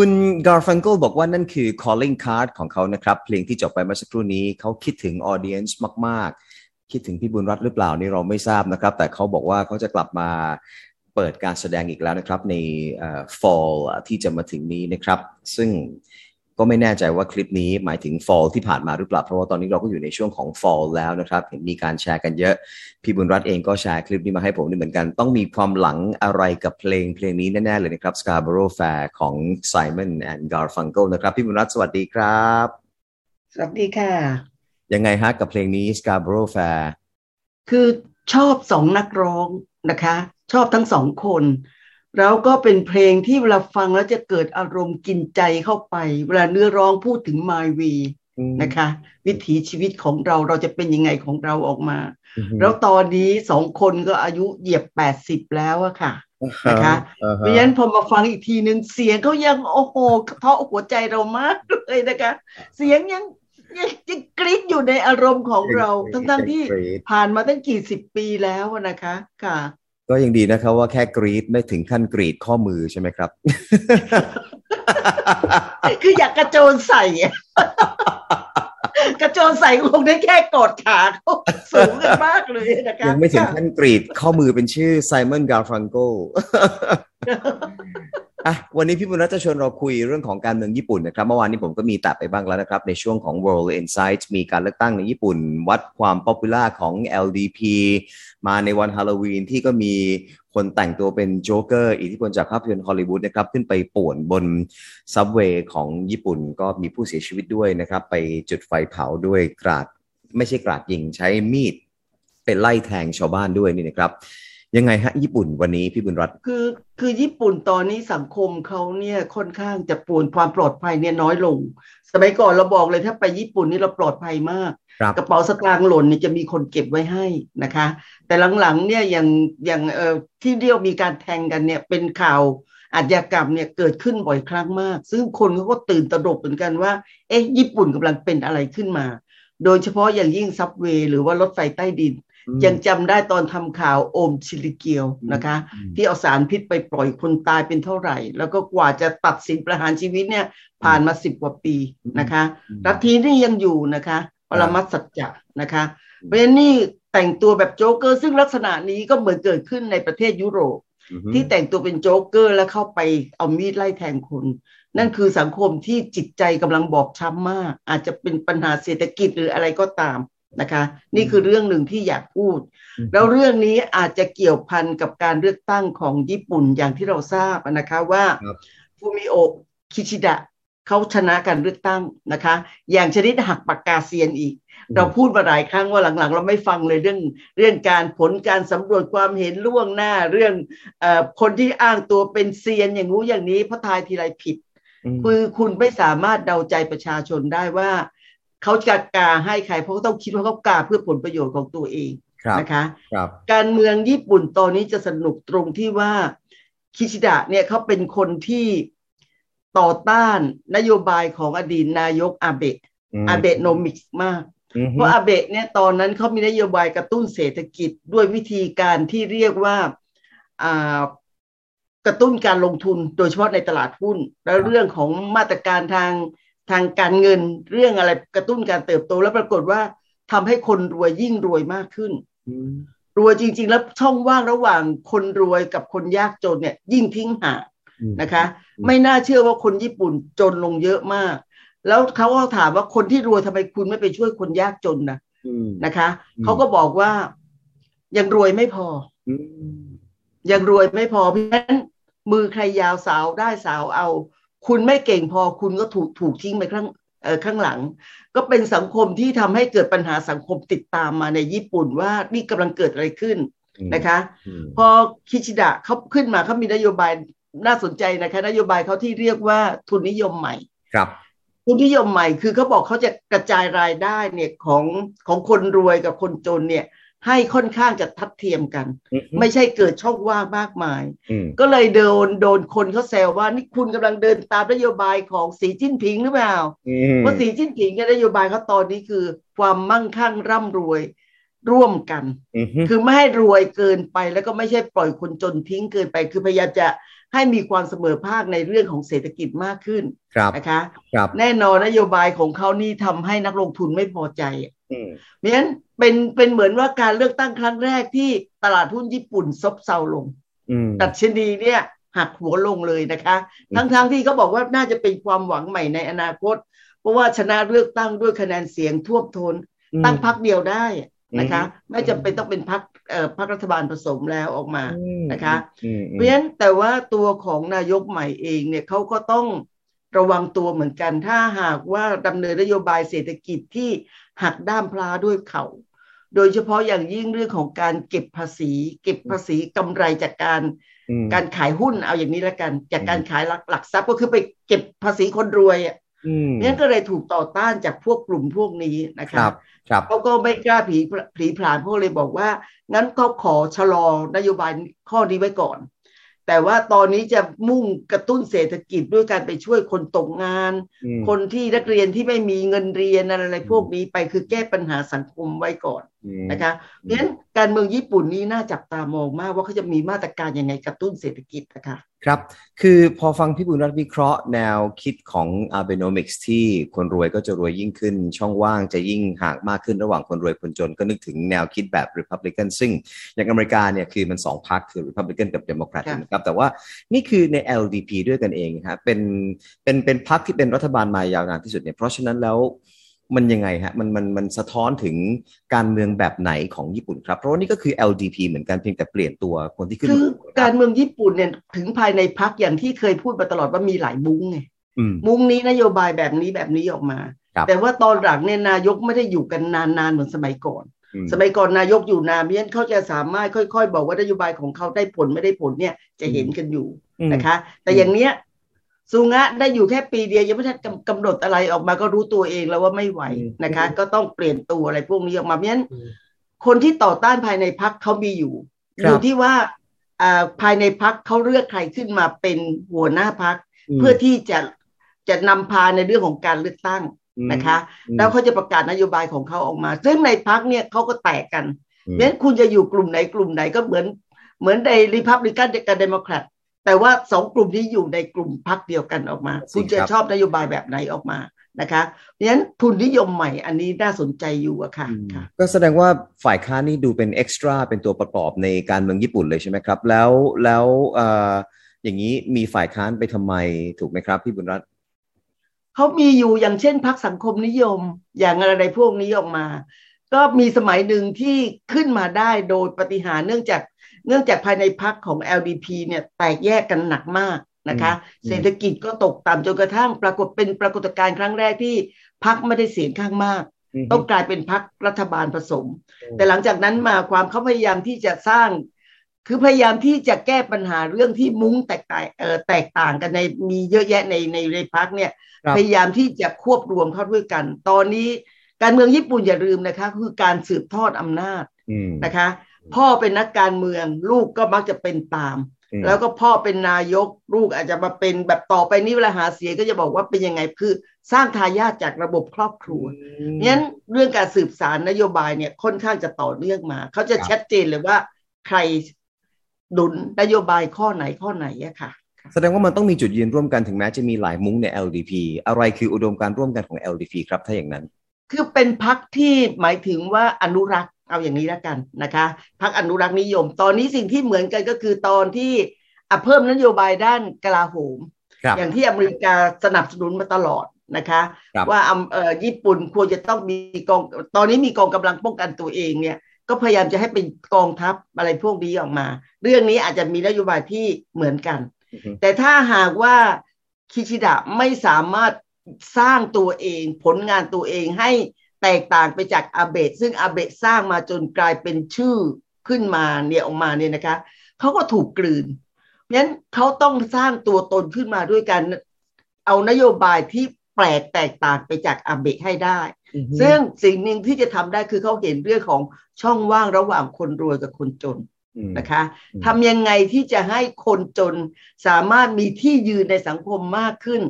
คุณ Garfunkel บอกว่านั่นคือ calling card ของเขานะครับ เพลงที่จบไปเมื่อสักครู่นี้เขาคิดถึง audience มาก ๆ คิดถึงพี่บุญรัตน์หรือเปล่านี่เราไม่ทราบนะครับ แต่เขาบอกว่าเขาจะกลับมาเปิดการแสดงอีกแล้วนะครับ ใน fall ที่จะมาถึงนี้นะครับ ซึ่ง ก็ไม่แน่ใจว่าคลิปนี้หมายถึง fall ที่ผ่านมาหรือเปล่า เพราะว่าตอนนี้เราก็อยู่ในช่วงของ fall แล้วนะครับ เห็นมีการแชร์กันเยอะ พี่บุญรัตน์เองก็แชร์คลิปนี้มาให้ผมด้วยเหมือนกัน ต้องมีความหลังอะไรกับเพลงเพลงนี้แน่ ๆ เลยนะครับ Scarborough Fair ของ Simon and Garfunkel นะครับ พี่บุญรัตน์สวัสดีครับ สวัสดีค่ะ ยังไงฮะกับเพลงนี้ Scarborough Fair คือชอบสองนักร้องนะคะ ชอบทั้งสองคน แล้วก็เป็นเพลงที่เวลาฟังแล้วจะเกิดอารมณ์กินใจเข้าไป เวลาเนื้อร้องพูดถึง My Way นะคะ วิถีชีวิตของเราเราจะเป็นยังไงของเราออกมา แล้วตอนนี้สองคนก็อายุเหยียบแปดสิบแล้วอะค่ะนะคะอ่าเพฮะราะฉะนั้นพอมาฟังอีกทีหนึ่งเสียงเขายังโอ้โหกระเทาะหัวใจเรามากเลยนะคะ เสียงยังยังยังกรี๊ดอยู่ในอารมณ์ของเรา ทั้งๆที่กรี๊ดผ่านมาตั้งกี่สิบปีแล้วอะนะคะ ค่ะ ก็ยังดีนะครับว่าแค่กรีดไม่ถึงขั้นกรีดข้อมือใช่ไหมครับ คืออยากกระโจนใส่อะกระโจนใส่คงได้แค่กอดขาเขาสูงกันมากเลยนะคะยังไม่ถึงขั้นกรีดข้อมือเป็นชื่อ Simon Garfunkel อ่ อะวันนี้พี่บุญรัตน์จะชวนเราคุยเรื่องของการเมืองญี่ปุ่นนะครับเมื่อวานนี้ผมก็มีแตะไปบ้างแล้วนะครับ ในช่วงของ World Insight มีการเลือกตั้งในญี่ปุ่น วัดความ popular ของ LDP มาในวันฮาโลวีนที่ก็มีคนแต่งตัวเป็นโจ๊กเกอร์อิทธิพลจากภาพยนตร์ฮอลลีวูดนะครับ ขึ้นไปป่วนบนซับเวย์ของญี่ปุ่นก็มีผู้เสียชีวิตด้วยนะครับ ไปจุดไฟเผาด้วยกราด ไม่ใช่กราดยิงใช้มีดเป็นไล่แทงชาวบ้านด้วยนี่นะครับ ยังไงฮะ ญี่ปุ่นวันนี้พี่บุญรัตน์คือคือญี่ปุ่นตอนนี้สังคมเขาเนี่ยค่อนข้างจะป่วนความปลอดภัยเนี่ยน้อยลง สมัยก่อนเราบอกเลยถ้าไปญี่ปุ่นนี่เราปลอดภัยมากครับกระเป๋าสตางค์หล่นเนี่ยจะมีคนเก็บไว้ให้นะคะ แต่หลังๆเนี่ยอย่างอย่างเอ่อที่เรียกมีการแทงกันเนี่ยเป็นข่าวอาชญากรรมเนี่ยเกิดขึ้นบ่อยครั้งมาก ซึ่งคนเขาก็ตื่นตระหนกเหมือนกันว่า เอ๊ะ ญี่ปุ่นกำลังเป็นอะไรขึ้นมา โดยเฉพาะอย่างยิ่งซับเวย์หรือว่ารถไฟใต้ดิน ยังจำได้ตอนทำข่าวโอมชิลิเกียวนะคะอืมที่เอาสารพิษไปปล่อยคนตายเป็นเท่าไหร่ แล้วก็กว่าจะตัดสินประหารชีวิตเนี่ยผ่านมาสิบกว่าปีนะคะอืมลัทธินี่ยังอยู่นะคะปรมัตถสัจจะนะคะเพราะฉะนั้นนี่แต่งตัวแบบโจ๊กเกอร์ ซึ่งลักษณะนี้ก็เหมือนเกิดขึ้นในประเทศยุโรปอือฮึที่แต่งตัวเป็นโจ๊กเกอร์แล้วเข้าไปเอามีดไล่แทงคน นั่นคือสังคมที่จิตใจกำลังบอบช้ำมาก อาจจะเป็นปัญหาเศรษฐกิจหรืออะไรก็ตาม นะคะ นี่คือเรื่องหนึ่งที่อยากพูด แล้วเรื่องนี้อาจจะเกี่ยวพันกับการเลือกตั้งของญี่ปุ่นอย่างที่เราทราบนะคะว่าครับฟูมิโอะคิชิดะเขาชนะการเลือกตั้งนะคะ อย่างชนิดหักปากกาเซียนอีก เราพูดมาหลายครั้งว่าหลังๆ เราไม่ฟังเลยเรื่องเรื่องการผลการสำรวจความเห็นล่วงหน้าเรื่องเอ่อคนที่อ้างตัวเป็นเซียนอย่างงู้อย่างนี้เพราะทายทีไรผิดมคือคุณไม่สามารถเดาใจประชาชนได้ว่า เขาจะกาให้ใครเพราะเขาต้องคิดว่าเขากาเพื่อผลประโยชน์ของตัวเองครับนะคะครับการเมืองญี่ปุ่นตอนนี้จะสนุกตรงที่ว่าคิชิดะเนี่ยเขาเป็นคนที่ต่อต้านนโยบายของอดีตนายกอาเบะมอาเบะโนมิกส์มากอือฮึเพราะอาเบะเนี่ยตอนนั้นเขามีนโยบายกระตุ้นเศรษฐกิจด้วยวิธีการที่เรียกว่าอ่ากระตุ้นการลงทุนโดยเฉพาะในตลาดหุ้น แล้วเรื่องของมาตรการทาง ทางการเงินเรื่องอะไรกระตุ้นการเติบโต แล้วปรากฏว่าทำให้คนรวยยิ่งรวยมากขึ้นอืมรวยจริง ๆ แล้วช่องว่างระหว่างคนรวยกับคนยากจนเนี่ย ยิ่งทิ้งห่างอืมนะคะอืมไม่น่าเชื่อว่าคนญี่ปุ่นจนลงเยอะมาก แล้วเขาก็ถามว่าคนที่รวยทำไมคุณไม่ไปช่วยคนยากจนนะอืมนะคะอืมเขาก็บอกว่ายังรวยไม่พออืมยังรวยไม่พอเพราะฉะนั้นมือใครยาวสาวได้สาวเอา คุณไม่เก่งพอคุณก็ถูกถูกทิ้งไปข้างเอ่อข้างหลัง ก็เป็นสังคมที่ทำให้เกิดปัญหาสังคมติดตามมาในญี่ปุ่นว่านี่กำลังเกิดอะไรขึ้นนะคะอืมพอคิชิดะเขาขึ้นมาเขามีนโยบายน่าสนใจนะคะนโยบายเขาที่เรียกว่าทุนนิยมใหม่ครับทุนนิยมใหม่คือเขาบอกเขาจะกระจายรายได้เนี่ยของของคนรวยกับคนจนเนี่ย ให้ค่อนข้างจะทัดเทียมกัน ไม่ใช่เกิดช่องว่างมากมาย ก็เลยโดนโดนคนเขาแซวว่านี่คุณกำลังเดินตามนโยบายของสีจิ้นผิงหรือเปล่าเพราะสีจิ้นผิงนโยบายเขาตอนนี้คือ ความมั่งคั่งร่ำรวยร่วมกัน คือไม่ให้รวยเกินไปแล้วก็ไม่ใช่ปล่อยคนจนทิ้งเกินไป คือพยายามจะให้มีความเสมอภาคในเรื่องของเศรษฐกิจมากขึ้นนะคะครับแน่นอนนโยบายของเขานี่ทำให้นักลงทุนไม่พอใจเพราะฉะนั้น เป็นเป็นเหมือนว่าการเลือกตั้งครั้งแรกที่ตลาดหุ้นญี่ปุ่นซบเซาลงดัชนีเนี่ยหักหัวลงเลยนะคะ ทั้งๆทที่เขาบอกว่าน่าจะเป็นความหวังใหม่ในอนาคต เพราะว่าชนะเลือกตั้งด้วยคะแนนเสียงท่วมท้นตั้งพักเดียวได้นะคะไม่จำเป็นต้องเป็นพักเอ่อพักรัฐบาลผสมแล้วออกมานะคะ เพราะฉะนั้นแต่ว่าตัวของนายกใหม่เองเนี่ยเขาก็ต้องระวังตัวเหมือนกัน ถ้าหากว่าดำเนินนโยบายเศรษฐกิจที่หักด้ามพลาด้วยเขา โดยเฉพาะอย่างยิ่งเรื่องของการเก็บภาษี เก็บภาษีกำไรจากการการขายหุ้นเอาอย่างนี้แล้วกัน จากการขายหลักหลักทรัพย์ก็คือไปเก็บภาษีคนรวยอะนี่ก็เลยถูกต่อต้านจากพวกกลุ่มพวกนี้นะครับเขาก็ไม่กล้าผีผีผลานพวกเลยบอกว่า งั้นเขาขอชะลอนโยบายข้อนี้ไว้ก่อน แต่ว่าตอนนี้จะมุ่งกระตุ้นเศรษฐกิจด้วยการไปช่วยคนตกงาน คนที่นักเรียนที่ไม่มีเงินเรียนอะไรพวกนี้ไปคือแก้ปัญหาสังคมไว้ก่อนนะคะเพราะฉะนั้นการเมืองญี่ปุ่นนี้น่าจับตามองมากว่าเขาจะมีมาตรการยังไงกระตุ้นเศรษฐกิจนะคะ ครับคือพอฟังพี่บุญรัตวิเคราะห์แนวคิดของ Abenomics ที่คนรวยก็จะรวยยิ่งขึ้น ช่องว่างจะยิ่งห่างมากขึ้นระหว่างคนรวยคนจนก็นึกถึงแนวคิดแบบ Republican ซึ่งอย่างอเมริกาเนี่ยคือมันสองพรรคคือ Republican กับ Democrat นะครับแต่ว่านี่คือใน LDP ด้วยกันเองครับเป็นเป็นเป็นพรรคที่เป็นรัฐบาลมายาวนานที่สุดเนี่ยเพราะฉะนั้นแล้ว มันยังไงฮะมันมันมันสะท้อนถึงการเมืองแบบไหนของญี่ปุ่นครับเพราะว่านี่ก็คือ LDP เหมือนกันเพียงแต่เปลี่ยนตัวคนที่ขึ้นคือการเมืองญี่ปุ่นเนี่ยถึงภายในพักอย่างที่เคยพูดมาตลอดว่ามีหลายมุ้งไงมุ้งนี้นโยบายแบบนี้แบบนี้ออกมา แต่ว่าตอนหลังเนี่ยนายกไม่ได้อยู่กันนานๆเหมือนสมัยก่อน สมัยก่อนนายกอยู่นานเพียนเขาจะสามารถค่อย ๆ บอกว่านโยบายของเขาได้ผลไม่ได้ผลเนี่ยจะเห็นกันอยู่นะคะ แต่อย่างเนี้ย สุงะได้อยู่แค่ปีเดียวยังไม่ทันกำหนดอะไรออกมาก็รู้ตัวเองแล้วว่าไม่ไหวนะคะ ก็ต้องเปลี่ยนตัวอะไรพวกนี้ออกมาเพราะฉะนั้นคนที่ต่อต้านภายในพักเขามีอยู่อยู่ที่ว่าภายในพักเขาเลือกใครขึ้นมาเป็นหัวหน้าพักเพื่อที่จะจะนำพาในเรื่องของการเลือกตั้งนะคะ แล้วเขาจะประกาศนโยบายของเขาออกมา ซึ่งในพักเนี่ยเขาก็แตกกันเพราะฉะนั้นคุณจะอยู่กลุ่มไหนกลุ่มไหนก็เหมือนเหมือนในริพับลิกันกับเดโมแครต แต่ว่าสองกลุ่มนี้อยู่ในกลุ่มพรรคเดียวกันออกมา คุณจะชอบนโยบายแบบไหนออกมานะคะเพราะฉะนั้นทุนนิยมใหม่อันนี้น่าสนใจอยู่อะค่ะก็แสดงว่าฝ่ายค้านนี่ดูเป็น extra เป็นตัวประกอบในการเมืองญี่ปุ่นเลยใช่ไหมครับ แล้วแล้วอย่างนี้มีฝ่ายค้านไปทำไมถูกไหมครับพี่บุญรัตน์เขามีอยู่อย่างเช่นพรรคสังคมนิยมอย่างอะไรพวกนี้ออกมา ก็มีสมัยหนึ่งที่ขึ้นมาได้โดยปฏิหารเนื่องจาก เนื่องจากภายในพักของ LDP เนี่ยแตกแยกกันหนักมากนะคะ เศรษฐกิจก็ตกต่ำจนกระทั่งปรากฏเป็นปรากฏการณ์ครั้งแรกที่พักไม่ได้เสียงข้างมาก ต้องกลายเป็นพักรัฐบาลผสม แต่หลังจากนั้นมาความเขาพยายามที่จะสร้าง คือพยายามที่จะแก้ปัญหาเรื่องที่มุ้งแตกต่างเอ่อแตกต่างกันในมีเยอะแยะในในในพักเนี่ยพยายามที่จะควบรวมเข้าด้วยกัน ตอนนี้การเมืองญี่ปุ่นอย่าลืมนะคะ คือการสืบทอดอำนาจนะคะ พ่อเป็นนักการเมือง ลูกก็มักจะเป็นตาม แล้วก็พ่อเป็นนายกลูกอาจจะมาเป็นแบบต่อไปนี้เวลาหาเสียงก็จะบอกว่าเป็นยังไงคือสร้างทายาทจากระบบครอบครัวนั้นเรื่องการสืบสารนโยบายเนี่ยค่อนข้างจะต่อเนื่องมา เขาจะชัดเจนเลยว่าใครดุลนโยบายข้อไหนข้อไหนอะค่ะ แสดงว่ามันต้องมีจุดยืนร่วมกันถึงแม้จะมีหลายมุ้งใน LDP อะไรคืออุดมการร่วมกันของ LDP ครับถ้าอย่างนั้น คือเป็นพักที่หมายถึงว่าอนุรักษ์ เอาอย่างนี้แล้วกันนะคะพักอนุรักษ์นิยม ตอนนี้สิ่งที่เหมือนกันก็คือตอนที่เพิ่มนโยบายด้านกลาโหม อย่างที่อเมริกาสนับสนุนมาตลอดนะคะว่าญี่ปุ่นควรจะต้องมีกองตอนนี้มีกองกำลังป้องกันตัวเองเนี่ยก็พยายามจะให้เป็นกองทัพอะไรพวกนี้ออกมา เรื่องนี้อาจจะมีนโยบายที่เหมือนกัน แต่ถ้าหากว่าคิชิดะไม่สามารถสร้างตัวเอง ผลงานตัวเองให้ แตกต่างไปจากอาเบะซึ่งอาเบะสร้างมาจนกลายเป็นชื่อขึ้นมาเนี่ยออกมาเนี่ยนะคะเขาก็ถูกกลืนเพราะฉะนั้นเขาต้องสร้างตัวตนขึ้นมาด้วยกันเอานโยบายที่แปลกแตกต่างไปจากอาเบะให้ได้ ซึ่งสิ่งหนึ่งที่จะทำได้คือเขาเห็นเรื่องของช่องว่างระหว่างคนรวยกับคนจนอืมนะคะอืมทำยังไงที่จะให้คนจนสามารถมีที่ยืนในสังคมมากขึ้น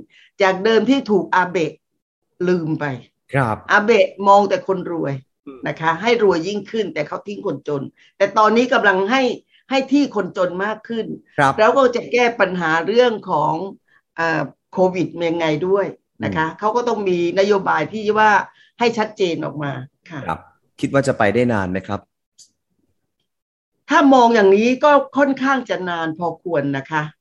จากเดิมที่ถูกอาเบะลืมไป ครับอาเบะมองแต่คนรวยอืมนะคะ ให้รวยยิ่งขึ้นแต่เขาทิ้งคนจน แต่ตอนนี้กำลังให้ให้ที่คนจนมากขึ้นครับแล้วก็จะแก้ปัญหาเรื่องของอาโควิดยังไงด้วยนะคะเขาก็ต้องมีนโยบายที่ว่าให้ชัดเจนออกมาค่ะครับ คิดว่าจะไปได้นานไหมครับ ถ้ามองอย่างนี้ก็ค่อนข้างจะนานพอควรนะคะอืม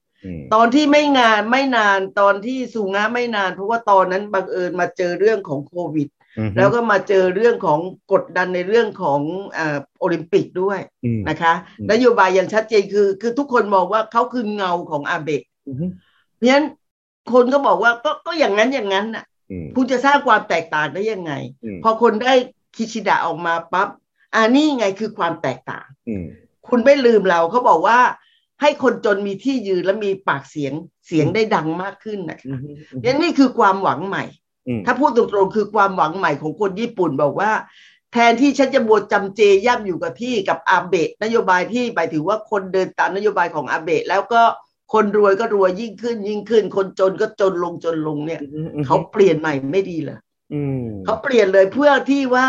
ตอนที่ไม่งานไม่นานตอนที่สูงงาไม่นาน เพราะว่าตอนนั้นบังเอิญมาเจอเรื่องของโควิดอืมแล้วก็มาเจอเรื่องของกดดันในเรื่องของอาโอลิมปิกด้วยอืมนะคะอืมนโยบายอย่างชัดเจนคือ คือทุกคนมองว่าเขาคือเงาของอาเบะอืมเพราะฉะนั้นคนก็บอกว่าก็ก็อย่างนั้นอย่างนั้นน่ะอืมคุณจะสร้างความแตกต่างได้ยังไงอืมพอคนได้คิชิดะออกมาปั๊บอ่านี่ไงคือความแตกต่างอืมคุณไม่ลืมเราเขาบอกว่า ให้คนจนมีที่ยืนและมีปากเสียงเสียงได้ดังมากขึ้นนะคะอืมเนี่ยนี่คือความหวังใหม่อืมถ้าพูดตรงๆคือความหวังใหม่ของคนญี่ปุ่นบอกว่า แทนที่ฉันจะบวชจำเจย่ำอยู่กับที่กับอาเบะนโยบายที่หมายถึงว่าคนเดินตามนโยบายของอาเบะแล้วก็คนรวยก็รวยยิ่งขึ้นยิ่งขึ้น คนจนก็จนลงจนลงเนี่ยอืมอืมเขาเปลี่ยนใหม่ไม่ดีเลยอืมเขาเปลี่ยนเลยเพื่อที่ว่า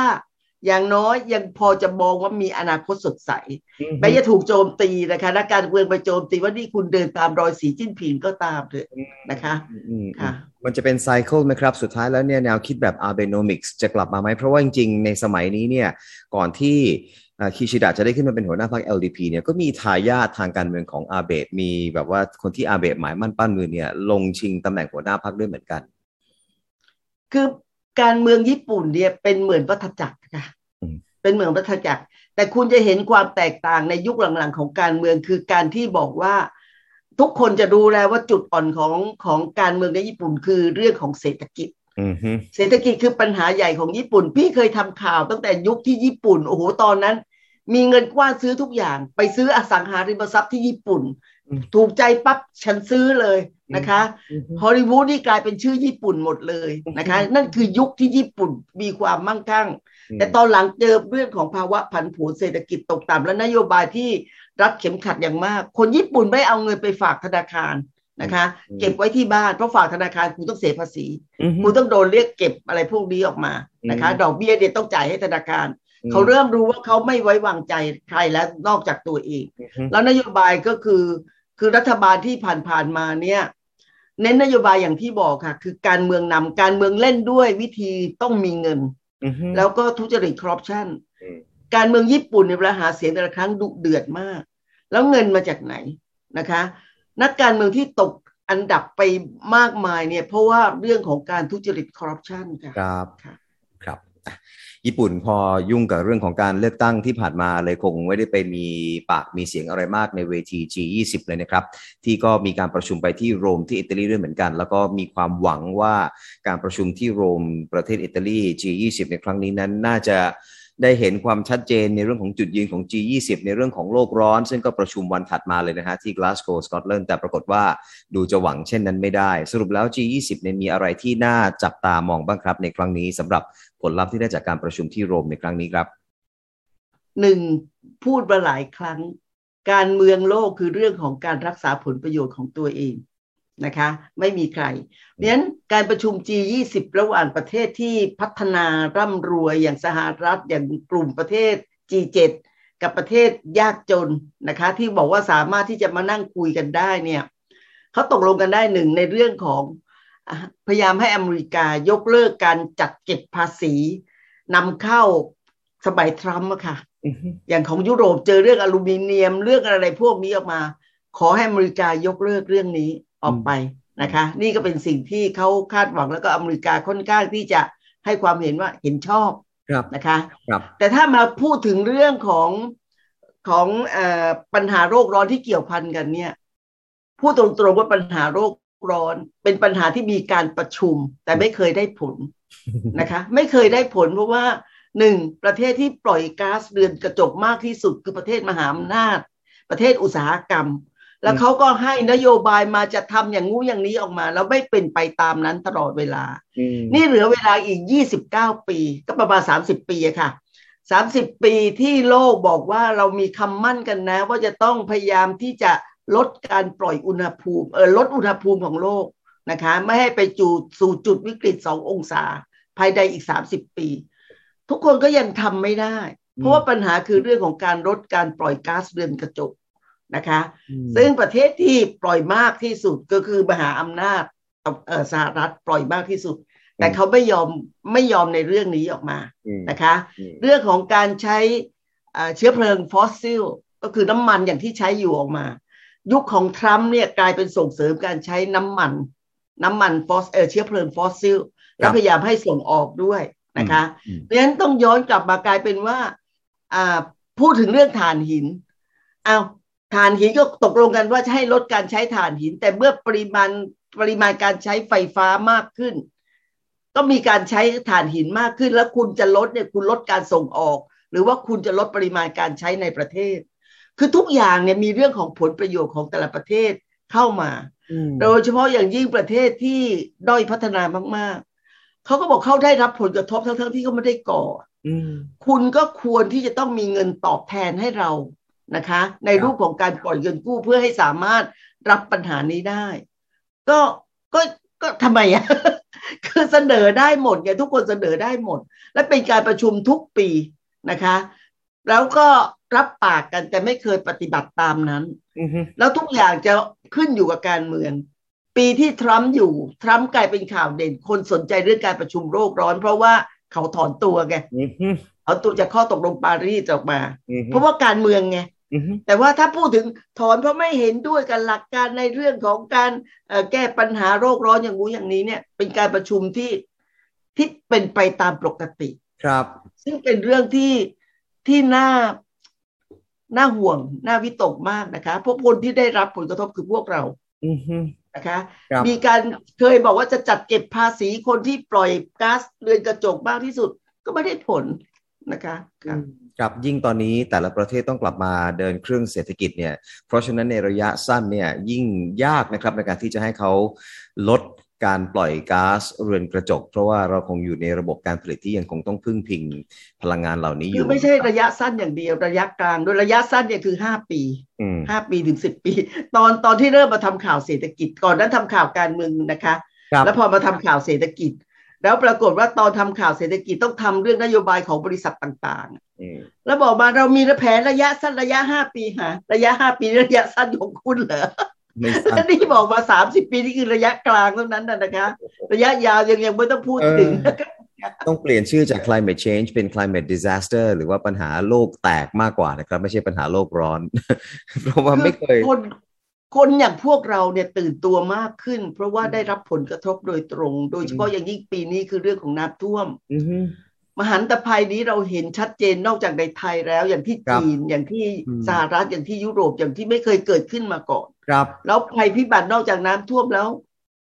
อย่างน้อยยังพอจะมองว่ามีอนาคตสดใสอืมแม้จะถูกโจมตีนะคะนักการเมืองไปโจมตีว่านี่คุณเดินตามรอยสีจิ้นผิงก็ตามเถอะนะคะอืมอืมค่ะมันจะเป็นไซเคิลไหมครับ สุดท้ายแล้วเนี่ยแนวคิดแบบ Abenomics จะกลับมาไหม เพราะว่าจริงๆ ในสมัยนี้เนี่ยก่อนที่คิชิดะจะได้ขึ้นมาเป็นหัวหน้าพรรค LDP เนี่ยก็มีทายาททางการเมืองของอาเบะมีแบบว่าคนที่อาเบะหมายมั่นปั้นมือเนี่ยลงชิงตำแหน่งหัวหน้าพรรคด้วยเหมือนกัน คือการเมืองญี่ปุ่นเนี่ยเป็นเหมือนวัฏจักรค่ะอืม เป็นเหมือนวัฏจักร แต่คุณจะเห็นความแตกต่างในยุคหลังๆของการเมืองคือการที่บอกว่าทุกคนจะรู้แล้วว่าจุดอ่อนของของการเมืองในญี่ปุ่นคือเรื่องของเศรษฐกิจอือฮึเศรษฐกิจคือปัญหาใหญ่ของญี่ปุ่น พี่เคยทำข่าวตั้งแต่ยุคที่ญี่ปุ่น โอ้โหตอนนั้น มีเงินกว้านซื้อทุกอย่าง ไปซื้ออสังหาริมทรัพย์ที่ญี่ปุ่น ถูกใจปั๊บฉันซื้อเลยนะคะอือฮึฮอลลีวูดนี่กลายเป็นชื่อญี่ปุ่นหมดเลยนะคะ นั่นคือยุคที่ญี่ปุ่นมีความมั่งคั่ง แต่ตอนหลังเจอเรื่องของภาวะผันผวนเศรษฐกิจตกต่ำและนโยบายที่รัดเข็มขัดอย่างมาก คนญี่ปุ่นไม่เอาเงินไปฝากธนาคารนะคะ เก็บไว้ที่บ้านเพราะฝากธนาคารคุณต้องเสียภาษีอือฮึคุณต้องโดนเรียกเก็บอะไรพวกนี้ออกมานะคะอืมดอกเบี้ยเนี่ยต้องจ่ายให้ธนาคารเขาเริ่มรู้ว่าเขาไม่ไว้วางใจใครแล้วนอกจากตัวเองอือฮึแล้วนโยบายก็คือ คือรัฐบาลที่ผ่านๆมาเนี่ย เน้นนโยบายอย่างที่บอกค่ะ คือการเมืองนำการเมืองเล่นด้วยวิธีต้องมีเงินอือฮึ แล้วก็ทุจริตคอร์รัปชันอืมการเมืองญี่ปุ่นในยเวลาหาเสียงแต่ละครั้งดุเดือดมาก แล้วเงินมาจากไหนนะคะ นักการเมืองที่ตกอันดับไปมากมายเนี่ย เพราะว่าเรื่องของการทุจริตคอร์รัปชันค่ะครับค่ะครับอะ ญี่ปุ่นพอยุ่งกับเรื่องของการเลือกตั้งที่ผ่านมาเลยคงไม่ได้ไปมีปากมีเสียงอะไรมากในเวที G20 เลยนะครับ ที่ก็มีการประชุมไปที่โรมที่อิตาลีด้วยเหมือนกัน แล้วก็มีความหวังว่าการประชุมที่โรมประเทศอิตาลี G20 ในครั้งนี้นั้นน่าจะ ได้เห็นความชัดเจนในเรื่องของจุดยืนของ G20 ในเรื่องของโลกร้อน ซึ่งก็ประชุมวันถัดมาเลยนะฮะที่กลาสโกสกอตแลนด์แต่ปรากฏว่าดูจะหวังเช่นนั้นไม่ได้ สรุปแล้ว G20 เนี่ยมีอะไรที่น่าจับตามองบ้างครับในครั้งนี้สำหรับผลลัพธ์ที่ได้จากการประชุมที่โรมในครั้งนี้ครับหนึ่งพูดมาหลายครั้ง การเมืองโลกคือเรื่องของการรักษาผลประโยชน์ของตัวเอง นะคะ ไม่มีใครเพราะฉะนั้นการประชุม G20 ระหว่างประเทศที่พัฒนาร่ำรวยอย่างสหรัฐอย่างกลุ่มประเทศ G7 กับประเทศยากจนนะคะ ที่บอกว่าสามารถที่จะมานั่งคุยกันได้เนี่ยเขาตกลงกันได้หนึ่งในเรื่องของพยายามให้อเมริกายกเลิกการจัดเก็บภาษีนำเข้าสมัยทรัมป์อะค่ะ อย่างของยุโรปเจอเรื่องอลูมิเนียมเรื่องอะไรพวกนี้ออกมา ขอให้อเมริกายกเลิกเรื่องนี้ ออกไปนะคะ นี่ก็เป็นสิ่งที่เขาคาดหวังแล้วก็อเมริกาค่อนข้างที่จะให้ความเห็นว่าเห็นชอบครับนะคะครับแต่ถ้ามาพูดถึงเรื่องของของเออปัญหาโรคร้อนที่เกี่ยวพันกันเนี่ยพูดตรงๆว่าปัญหาโรคร้อน เป็นปัญหาที่มีการประชุม แต่ไม่เคยได้ผลนะคะ ไม่เคยได้ผลเพราะว่าหนึ่งประเทศที่ปล่อยก๊าซเรือนกระจกมากที่สุดคือประเทศมหาอำนาจ ประเทศอุตสาหกรรม แล้วเขาก็ให้นโยบายมาจะทำอย่างงู้อย่างนี้ออกมา แล้วไม่เป็นไปตามนั้นตลอดเวลาอืมนี่เหลือเวลาอีก29ปี ก็ประมาณ30ปีอะค่ะ30ปีที่โลกบอกว่าเรามีคำมั่นกันนะ ว่าจะต้องพยายามที่จะลดการปล่อยอุณหภูมิเออลดอุณหภูมิของโลกนะคะ ไม่ให้ไปจูสู่จุดวิกฤต2องศา ภายในอีก30ปี ทุกคนก็ยังทำไม่ได้ เพราะว่าปัญหาคือเรื่องของการลดการปล่อยก๊าซเรือนกระจก นะคะ ซึ่งประเทศที่ปล่อยมากที่สุดก็คือมหาอำนาจเอ่อสหรัฐปล่อยมากที่สุด แต่เขาไม่ยอมไม่ยอมในเรื่องนี้ออกมาอืมนะคะอืมเรื่องของการใช้เอ่อเชื้อเพลิงฟอสซิลก็คือน้ำมันอย่างที่ใช้อยู่ออกมา ยุคของทรัมป์เนี่ยกลายเป็นส่งเสริมการใช้น้ำมัน น้ำมันฟอสเออเชื้อเพลิงฟอสซิลแล้วพยายามให้ส่งออกด้วยนะคะอืมเพราะฉะนั้นต้องย้อนกลับมากลายเป็นว่าอ่าพูดถึงเรื่องถ่านหินเอา ถ่านหินก็ตกลงกันว่าจะให้ลดการใช้ถ่านหิน แต่เมื่อปริมาณปริมาณการใช้ไฟฟ้ามากขึ้น ก็มีการใช้ถ่านหินมากขึ้น แล้วคุณจะลดเนี่ยคุณลดการส่งออก หรือว่าคุณจะลดปริมาณการใช้ในประเทศ คือทุกอย่างเนี่ยมีเรื่องของผลประโยชน์ของแต่ละประเทศเข้ามาอืมโดยเฉพาะอย่างยิ่งประเทศที่ด้อยพัฒนามาก ๆ เขาก็บอกเขาได้รับผลกระทบทั้งๆที่เขาไม่ได้ก่ออืมคุณก็ควรที่จะต้องมีเงินตอบแทนให้เรา นะคะ ในรูปของการปล่อยเงินกู้เพื่อให้สามารถรับปัญหานี้ได้ ก็ก็ก็ทำไมอะคือเสนอได้หมดไงทุกคนเสนอได้หมด และเป็นการประชุมทุกปีนะคะ แล้วก็รับปากกันแต่ไม่เคยปฏิบัติตามนั้นอืมแล้วทุกอย่างจะขึ้นอยู่กับการเมือง ปีที่ทรัมป์อยู่ทรัมป์กลายเป็นข่าวเด่น คนสนใจเรื่องการประชุมโลกร้อน เพราะว่าเขาถอนตัวไงอืมอืมเอาตัวจากข้อตกลงปารีสออกมาอืมเพราะว่าการเมืองไงอืม แต่ว่าถ้าพูดถึงถอนเพราะไม่เห็นด้วยกับหลักการในเรื่องของการเอ่อแก้ปัญหาโรคร้อนอย่างงู้อย่างนี้เนี่ย เป็นการประชุมที่ที่เป็นไปตามปกติครับ ซึ่งเป็นเรื่องที่ที่น่าน่าห่วงน่าวิตกมากนะคะ พวกคนที่ได้รับผลกระทบคือพวกเราอืมอืมนะคะครับมีการเคยบอกว่าจะจัดเก็บภาษีคนที่ปล่อยก๊าซเรือนกระจกมากที่สุด ก็ไม่ได้ผลนะคะ ครับครับยิ่งตอนนี้แต่ละประเทศต้องกลับมาเดินเครื่องเศรษฐกิจเนี่ยเพราะฉะนั้นในระยะสั้นเนี่ยยิ่งยากนะครับในการที่จะให้เขาลดการปล่อยก๊าซเรือนกระจก เพราะว่าเราคงอยู่ในระบบการผลิตที่ยังคงต้องพึ่งพิงพลังงานเหล่านี้อคือยู่ไม่ใช่ระยะสั้นอย่างเดียวระยะกลางโดยระยะสั้นเนี่ยคือห้าปีอืมห้าปีถึงสิบปี ตอนตอนที่เริ่มมาทำข่าวเศรษฐกิจก่อนนั้นทำข่าวการเมืองนะคะครับแล้วพอมาทำข่าวเศรษฐกิจ แล้วปรากฏว่าตอนทำข่าวเศรษฐกิจต้องทำเรื่องนโยบายของบริษัทต่างอืมๆ แล้วบอกมาเรามีแผนระยะสั้นระยะห้าปีหาระยะห้าปีระยะสั้นของคุณเหรอไม่สั้นนี่บอกมาสามสิบปีนี่คือระยะกลางเท่านั้นนะนะคะ ระยะยาวยังยังไม่ต้องพูดถึงต้องเปลี่ยนชื่อจาก climate change เป็น climate disaster หรือว่าปัญหาโลกแตกมากกว่านะครับ ไม่ใช่ปัญหาโลกร้อน เพราะว่าไม่เคยคนคนอย่างพวกเราเนี่ยตื่นตัวมากขึ้น เพราะว่าได้รับผลกระทบโดยตรง โดยเฉพาะอย่างยิ่งปีนี้คือเรื่องของน้ำท่วมอือฮึ มหันตภัยนี้เราเห็นชัดเจนนอกจากในไทยแล้ว อย่างที่ครับจีนอย่างที่อืมสหรัฐอย่างที่ยุโรปอย่างที่ไม่เคยเกิดขึ้นมาก่อน ครับ แล้วภัยพิบัตินอกจากน้ำท่วมแล้ว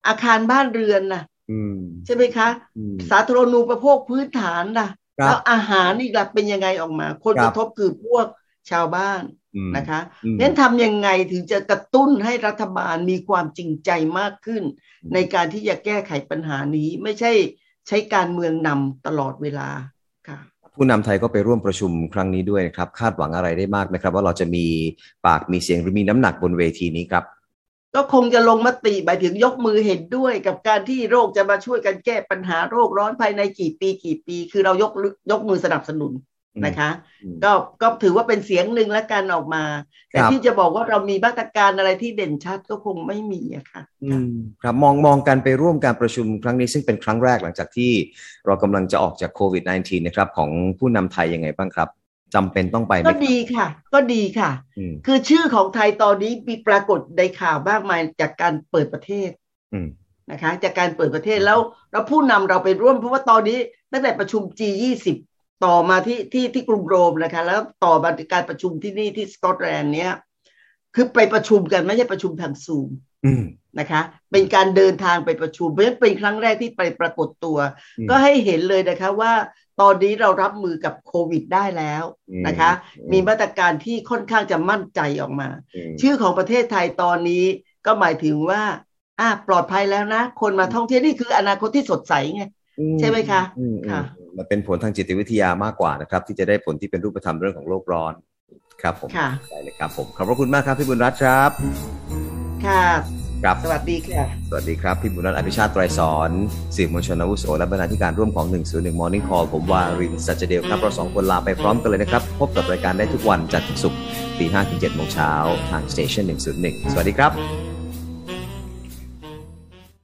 อาคารบ้านเรือนนะอืมใช่ไหมคะอืมสาธารณูปโภคพื้นฐานล่ะครับแล้วอาหารอีกล่ะเป็นยังไงออกมา คนครักบระทบคือพวกชาวบ้านอืมนะคะอืมนั้นทำยังไงถึงจะกระตุ้นให้รัฐบาลมีความจริงใจมากขึ้นอืมในการที่จะแก้ไขปัญหานี้ไม่ใช่ใช้การเมืองนำตลอดเวลาค่ะผู้นำไทยก็ไปร่วมประชุมครั้งนี้ด้วยนะครับ คาดหวังอะไรได้มากไหมครับ ว่าเราจะมีปากมีเสียงหรือมีน้ำหนักบนเวทีนี้ครับ ก็คงจะลงมติหมายถึงยกมือเห็นด้วยกับการที่โรคจะมาช่วยกันแก้ปัญหาโรคร้อนภายในกี่ปีกี่ปี คือเรายกยกมือสนับสนุน นะคะอืมก็ก็ถือว่าเป็นเสียงหนึ่งและการออกมา แต่ครับที่จะบอกว่าเรามีมาตรการอะไรที่เด่นชัดก็คงไม่มีอะค่ะอืมครับมองมองการไปร่วมการประชุมครั้งนี้ซึ่งเป็นครั้งแรกหลังจากที่เรากำลังจะออกจากโควิด -19 นะครับ ของผู้นำไทยยังไงบ้างครับจำเป็นต้องไปไหมก็ดีค่ะ ก็ดีค่ะอืมคือชื่อของไทยตอนนี้มีปรากฏในข่าวมากมายจากการเปิดประเทศอืมนะคะ จากการเปิดประเทศแล้วแล้วผู้นำเราไปร่วมเพราะว่าตอนนี้ตั้งแต่ประชุม G20 ต่อมาที่ที่ที่กรุงโรมนะคะ แล้วต่อมาการประชุมที่นี่ที่สกอตแลนด์เนี้ยคือไปประชุมกันไม่ใช่ประชุมทางซูมอืมนะคะ เป็นการเดินทางไปประชุมเพราะฉะนั้นเป็นครั้งแรกที่ไปปรากฏตัวอืมก็ให้เห็นเลยนะคะว่าตอนนี้เรารับมือกับโควิดได้แล้วนะคะ มีมาตรการที่ค่อนข้างจะมั่นใจออกมามชื่อของประเทศไทยตอนนี้ก็หมายถึงว่าอะปลอดภัยแล้วนะ คนมาท่องเที่ยวนี่คืออนาคตที่สดใสไงอืใช่ไหมคะอืมอืมค่ะ มันเป็นผลทางจิตวิทยามากกว่านะครับ ที่จะได้ผลที่เป็นรูปธรรมเรื่องของโลกร้อน ครับผมค่ะได้เลยครับผมขอบพระคุณมากครับพี่บุญรัตน์ครับ ค่ะครับสวัสดีค่ะ สวัสดีครับ พี่บุญรัตน์อภิชาติไตรสอนสื่อมวลชนอาวุโสและบรรณาธิการร่วมของ 101 Morning Call ผมวารินทร์สัจเดลครับเราสองคนลาไปพร้อมกันเลยนะครับ พบกับรายการได้ทุกวันจันทร์ถึงศุกร์ตี5ถึง7โมงเช้าทาง Station 101 สวัสดีครับ